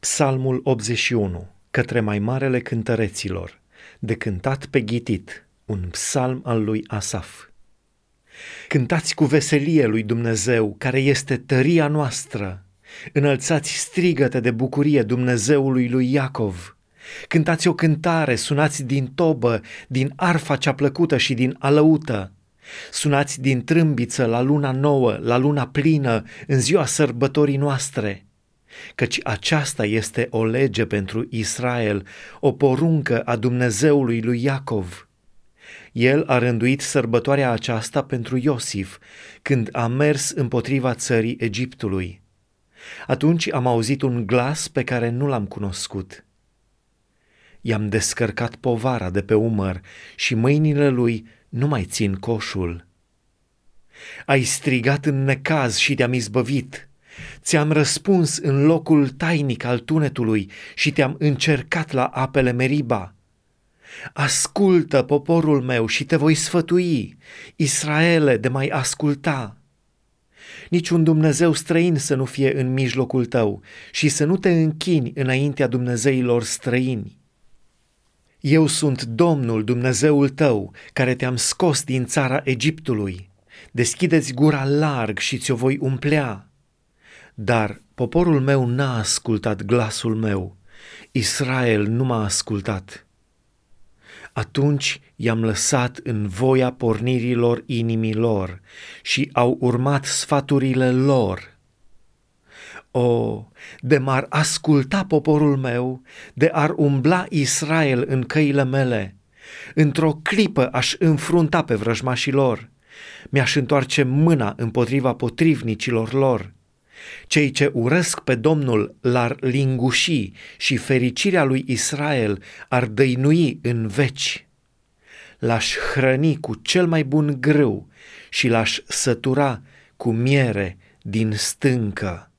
Psalmul 81, către mai marele cântăreților, de cântat pe ghitit, un psalm al lui Asaf. Cântați cu veselie lui Dumnezeu, care este tăria noastră. Înălțați strigăte de bucurie Dumnezeului lui Iacov. Cântați o cântare, sunați din tobă, din arfa cea plăcută și din alăută. Sunați din trâmbiță la luna nouă, la luna plină, în ziua sărbătorii noastre – căci aceasta este o lege pentru Israel, o poruncă a Dumnezeului lui Iacov. El a rânduit sărbătoarea aceasta pentru Iosif, când a mers împotriva țării Egiptului. Atunci am auzit un glas pe care nu l-am cunoscut. I-am descărcat povara de pe umăr și mâinile lui nu mai țin coșul. Ai strigat în necaz și te-am izbăvit. Ți-am răspuns în locul tainic al tunetului și te-am încercat la apele Meriba. Ascultă, poporul meu, și te voi sfătui, Israele, de mai asculta. Niciun Dumnezeu străin să nu fie în mijlocul tău și să nu te închini înaintea Dumnezeilor străini. Eu sunt Domnul Dumnezeul tău, care te-am scos din țara Egiptului. Deschideți gura larg și ți-o voi umplea dar poporul meu n-a ascultat glasul meu, Israel nu m-a ascultat. Atunci i-am lăsat în voia pornirilor inimilor și au urmat sfaturile lor. O, de m-ar asculta poporul meu, de ar umbla Israel în căile mele, într-o clipă aș înfrunta pe vrăjmașilor, mi-aș întoarce mâna împotriva potrivnicilor lor cei ce urăsc pe Domnul l-ar linguși și fericirea lui Israel ar dăinui în veci. L-aș hrăni cu cel mai bun grâu și l-aș sătura cu miere din stâncă.